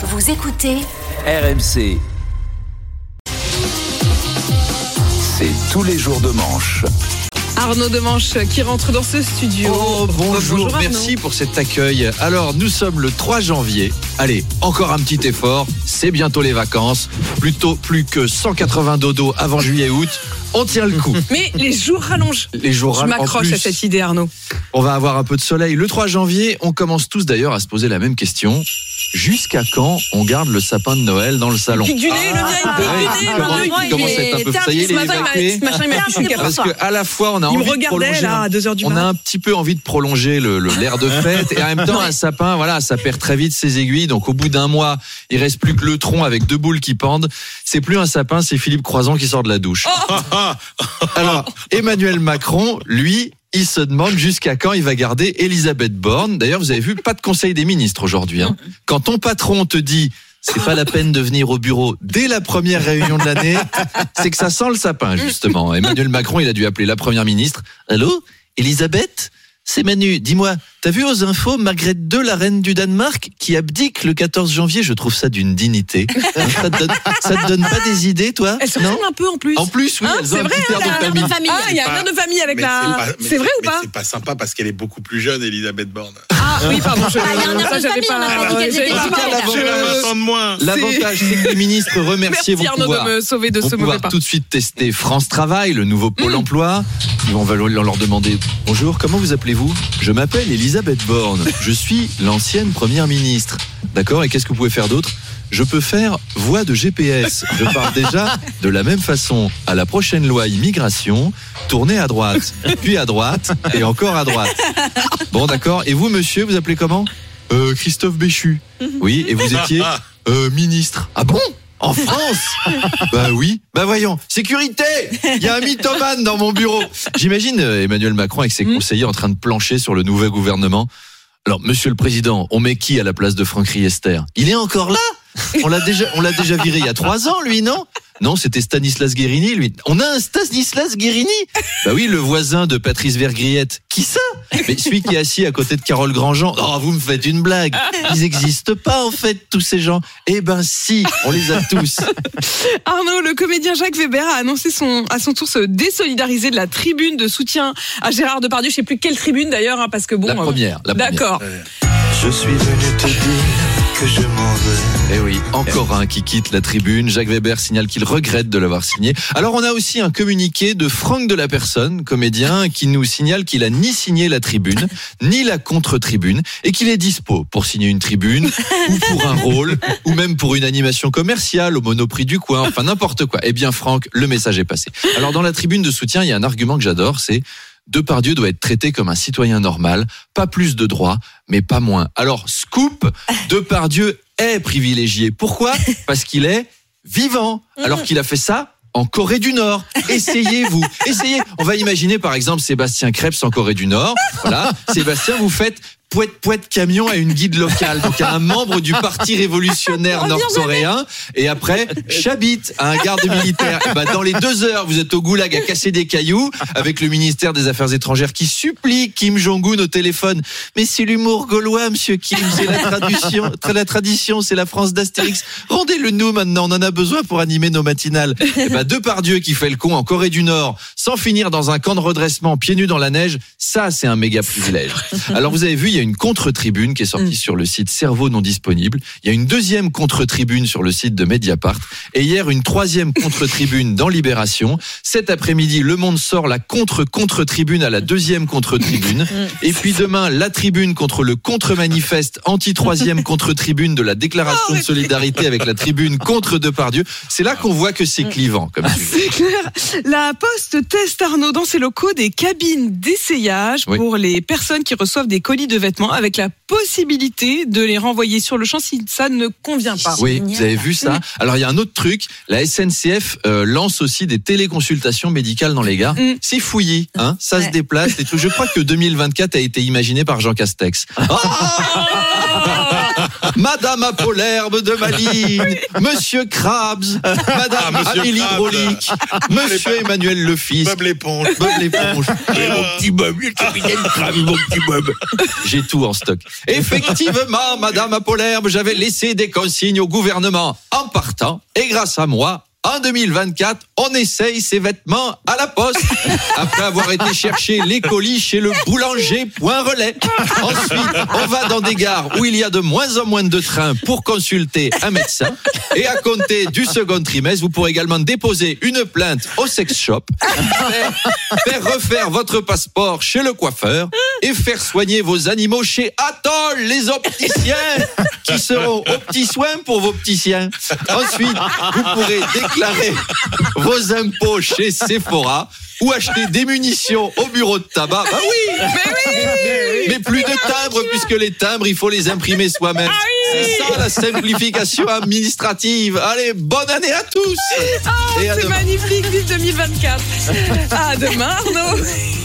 Vous écoutez RMC. C'est tous les jours de manche. Arnaud Demanche qui rentre dans ce studio. Oh, bonjour, Arnaud. merci pour cet accueil. Alors, nous sommes le 3 janvier. Allez, encore un petit effort. C'est bientôt les vacances. Plutôt plus que 180 dodo avant juillet-août. On tient le coup. Mais les jours rallongent. Les jours Je m'accroche à cette idée, Arnaud. On va avoir un peu de soleil. Le 3 janvier, on commence tous d'ailleurs à se poser la même question. Jusqu'à quand on garde le sapin de Noël dans le salon Pique du nez, le mien, il pique du nez. commence- à être un peu- Parce que à la fois on a Il envie de prolonger là à 2h du on a un petit peu envie de prolonger l'air de fête et en même temps un sapin voilà ça perd très vite ses aiguilles. Donc au bout d'un mois il reste plus que le tronc avec deux boules qui pendent. C'est plus un sapin c'est Philippe Croison qui sort de la douche. Alors Emmanuel Macron lui il se demande jusqu'à quand il va garder Elisabeth Borne. D'ailleurs, vous avez vu, pas de conseil des ministres aujourd'hui. hein. Quand ton patron te dit c'est pas la peine de venir au bureau dès la première réunion de l'année, c'est que ça sent le sapin, justement. Emmanuel Macron, il a dû appeler la première ministre. Allô? Elisabeth? C'est Manu. Dis-moi, t'as vu aux infos Margrethe II, la reine du Danemark, qui abdique le 14 janvier Je trouve ça d'une dignité. ça, te donne, ça te donne pas des idées, toi Elle se un peu en plus. En plus, oui, Hein, elles ont c'est un vrai, petit air hein, de famille. Ah, il y a un air de famille avec mais la. C'est vrai ou pas C'est pas sympa parce qu'elle est beaucoup plus jeune, Elisabeth Borne. Ah oui, pardon. Je, Ah, il y a un air ça, de j'avais famille, pas. on a pas dit qu'elles j'avais étaient pas- En tout cas, jumelles. l'avant- Elle a Je- 20 ans de moins. L'avantage, c'est que les ministres remerciés Merci vont Arnaud pouvoir, de me sauver de ce mauvais pas. tout de suite tester France Travail, le nouveau pôle Mm. emploi. Ils vont leur leur demander Bonjour, comment vous appelez-vous? Je m'appelle Elisabeth Borne. Je suis l'ancienne première ministre. D'accord? Et qu'est-ce que vous pouvez faire d'autre? Je peux faire voix de GPS. Je parle déjà de la même façon à la prochaine loi immigration. Tournez à droite, puis à droite et encore à droite. Bon, d'accord. Et vous, monsieur, vous appelez comment? Euh, Christophe Béchu. Oui, et vous étiez euh, ministre. Ah bon? En France? Bah oui. Bah voyons. Sécurité Il y a un mythomane dans mon bureau. J'imagine euh, Emmanuel Macron avec ses Mm. conseillers en train de plancher sur le nouveau gouvernement. Alors, monsieur le président, on met qui à la place de Franck Riester? Il est encore là? On l'a déjà, on l'a déjà viré il y a trois ans, lui, non? Non, c'était Stanislas Guérini, lui. On a un Stanislas Guérini? Bah oui, le voisin de Patrice Vergriette. Qui ça? Mais celui qui est assis à côté de Carole Grandjean. Oh, vous me faites une blague Ils n'existent pas, en fait, tous ces gens. Eh ben si, on les a tous. Arnaud, le comédien Jacques Weber a annoncé son, à son tour se désolidariser de la tribune de soutien à Gérard Depardieu. Je sais plus quelle tribune d'ailleurs, hein, parce que bon. La euh, première, la première. D'accord. Je suis venu te dire que. Eh oui, encore un qui quitte la tribune. Jacques Weber signale qu'il regrette de l'avoir signé. Alors on a aussi un communiqué de Franck de la Personne, comédien, qui nous signale qu'il a ni signé la tribune, ni la contre-tribune, et qu'il est dispo pour signer une tribune, ou pour un rôle, ou même pour une animation commerciale au monoprix du coin, enfin n'importe quoi. Eh bien Franck, le message est passé. Alors dans la tribune de soutien, il y a un argument que j'adore, c'est Depardieu doit être traité comme un citoyen normal, pas plus de droits, mais pas moins. Alors, scoop, Depardieu est privilégié. Pourquoi? Parce qu'il est vivant, alors qu'il a fait ça en Corée du Nord. Essayez-vous, essayez. On va imaginer par exemple Sébastien Krebs en Corée du Nord. Voilà, Sébastien, vous faites poète poète camion à une guide locale, donc à un membre du parti révolutionnaire nord-coréen, et après Chabit à un garde militaire. Et ben, dans les deux heures, vous êtes au goulag à casser des cailloux avec le ministère des Affaires étrangères qui supplie Kim Jong-un au téléphone. Mais c'est l'humour gaulois, Monsieur Kim, c'est la tradition, la tradition, c'est la France d'Astérix. Rendez-le nous maintenant, on en a besoin pour animer nos matinales. Et ben, Depardieu qui fait le con en Corée du Nord, sans finir dans un camp de redressement, pieds nus dans la neige, ça c'est un méga privilège. Alors vous avez vu, il y a une contre-tribune qui est sortie sur le site Cerveau non disponible. Il y a une deuxième contre-tribune sur le site de Mediapart. Et hier, une troisième contre-tribune dans Libération. Cet après-midi, Le Monde sort la contre-contre-tribune à la deuxième contre-tribune. Et puis demain, la tribune contre le contre-manifeste anti-troisième contre-tribune de la déclaration de solidarité avec la tribune contre Depardieu. C'est là qu'on voit que c'est clivant comme. C'est clair. La Poste teste Arnaud dans ses locaux des cabines d'essayage Oui. pour les personnes qui reçoivent des colis de vêtements avec la possibilité de les renvoyer sur le champ si ça ne convient pas. Oui, vous avez vu ça. Alors il y a un autre truc, la SNCF euh, lance aussi des téléconsultations médicales dans les gares. Mm. C'est fouillis, hein, ça se déplace. des trucs. Je crois que 2024 a été imaginé par Jean Castex. Ah Madame Apolherbe de Malines, Monsieur Krabs, Madame Ah, Monsieur Amélie. Hydraulique, Monsieur Emmanuel Le Fils, Bob l'éponge. Bob l'éponge. Et mon petit Bob, le capitaine Krabs, mon petit Bob. J'ai tout en stock. Effectivement, Madame Apolherbe, j'avais laissé des consignes au gouvernement en partant, et grâce à moi, en 2024, on essaye ses vêtements à la poste. Après avoir été chercher les colis chez le boulanger Point Relais. Ensuite, on va dans des gares où il y a de moins en moins de trains pour consulter un médecin. Et à compter du second trimestre, vous pourrez également déposer une plainte au sex shop, faire, faire refaire votre passeport chez le coiffeur et faire soigner vos animaux chez Atoll, les opticiens, qui seront aux petits soins pour vos petits siens. Ensuite, vous pourrez déclarer vos impôts chez Sephora ou acheter des munitions au bureau de tabac. Bah oui Mais oui Mais plus de timbres, puisque les timbres, il faut les imprimer soi-même. C'est ça la simplification administrative. Allez, bonne année à tous Ah, à C'est magnifique, vive 2024 À demain Arnaud